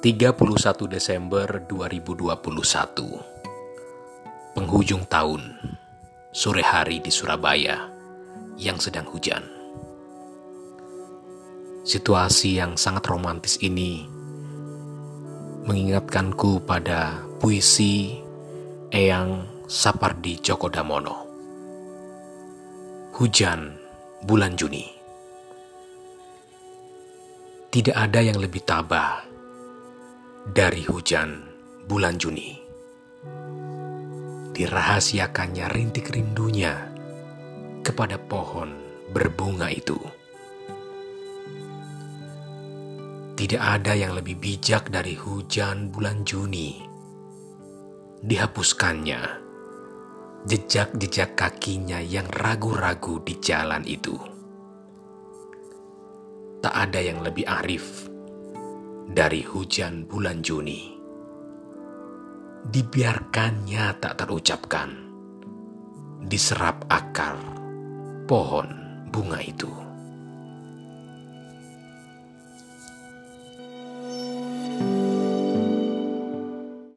31 Desember 2021 Penghujung tahun Sore hari di Surabaya Yang sedang hujan. Situasi yang sangat romantis ini Mengingatkanku pada puisi Eyang Sapardi Djoko Damono Hujan bulan Juni. Tidak ada yang lebih tabah dari hujan bulan Juni. Dirahasiakannya rintik rindunya kepada pohon berbunga itu. Tidak ada yang lebih bijak dari hujan bulan Juni. Dihapuskannya jejak-jejak kakinya yang ragu-ragu di jalan itu. Tak ada yang lebih arif dari hujan bulan Juni. Dibiarkannya tak terucapkan, diserap akar pohon bunga itu.